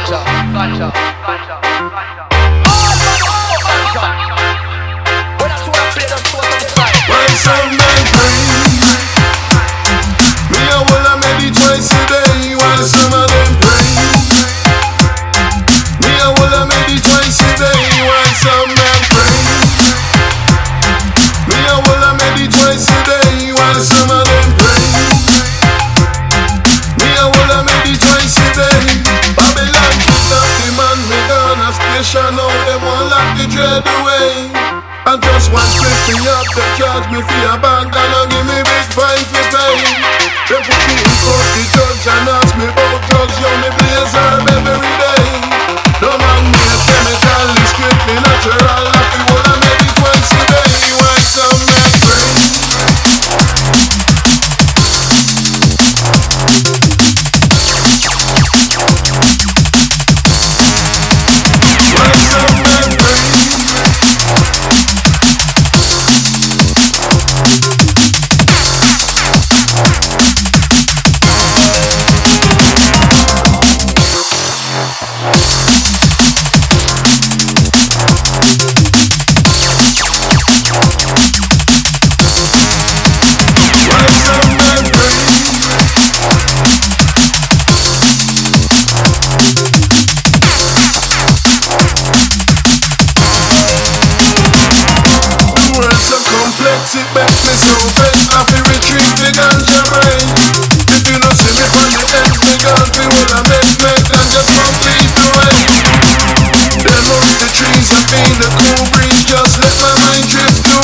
ganja, ganja, ganja, ganja. Station out them one lock the dread away. And just strip me up, they charge me for a bank and I give me big fine complex, it makes me vex. I feel retreat the ganja brain. If you don't see me from the end, me gone fi what I make, make and just complete the way. Them up the trees, I feel the cool breeze, just let my mind drift away.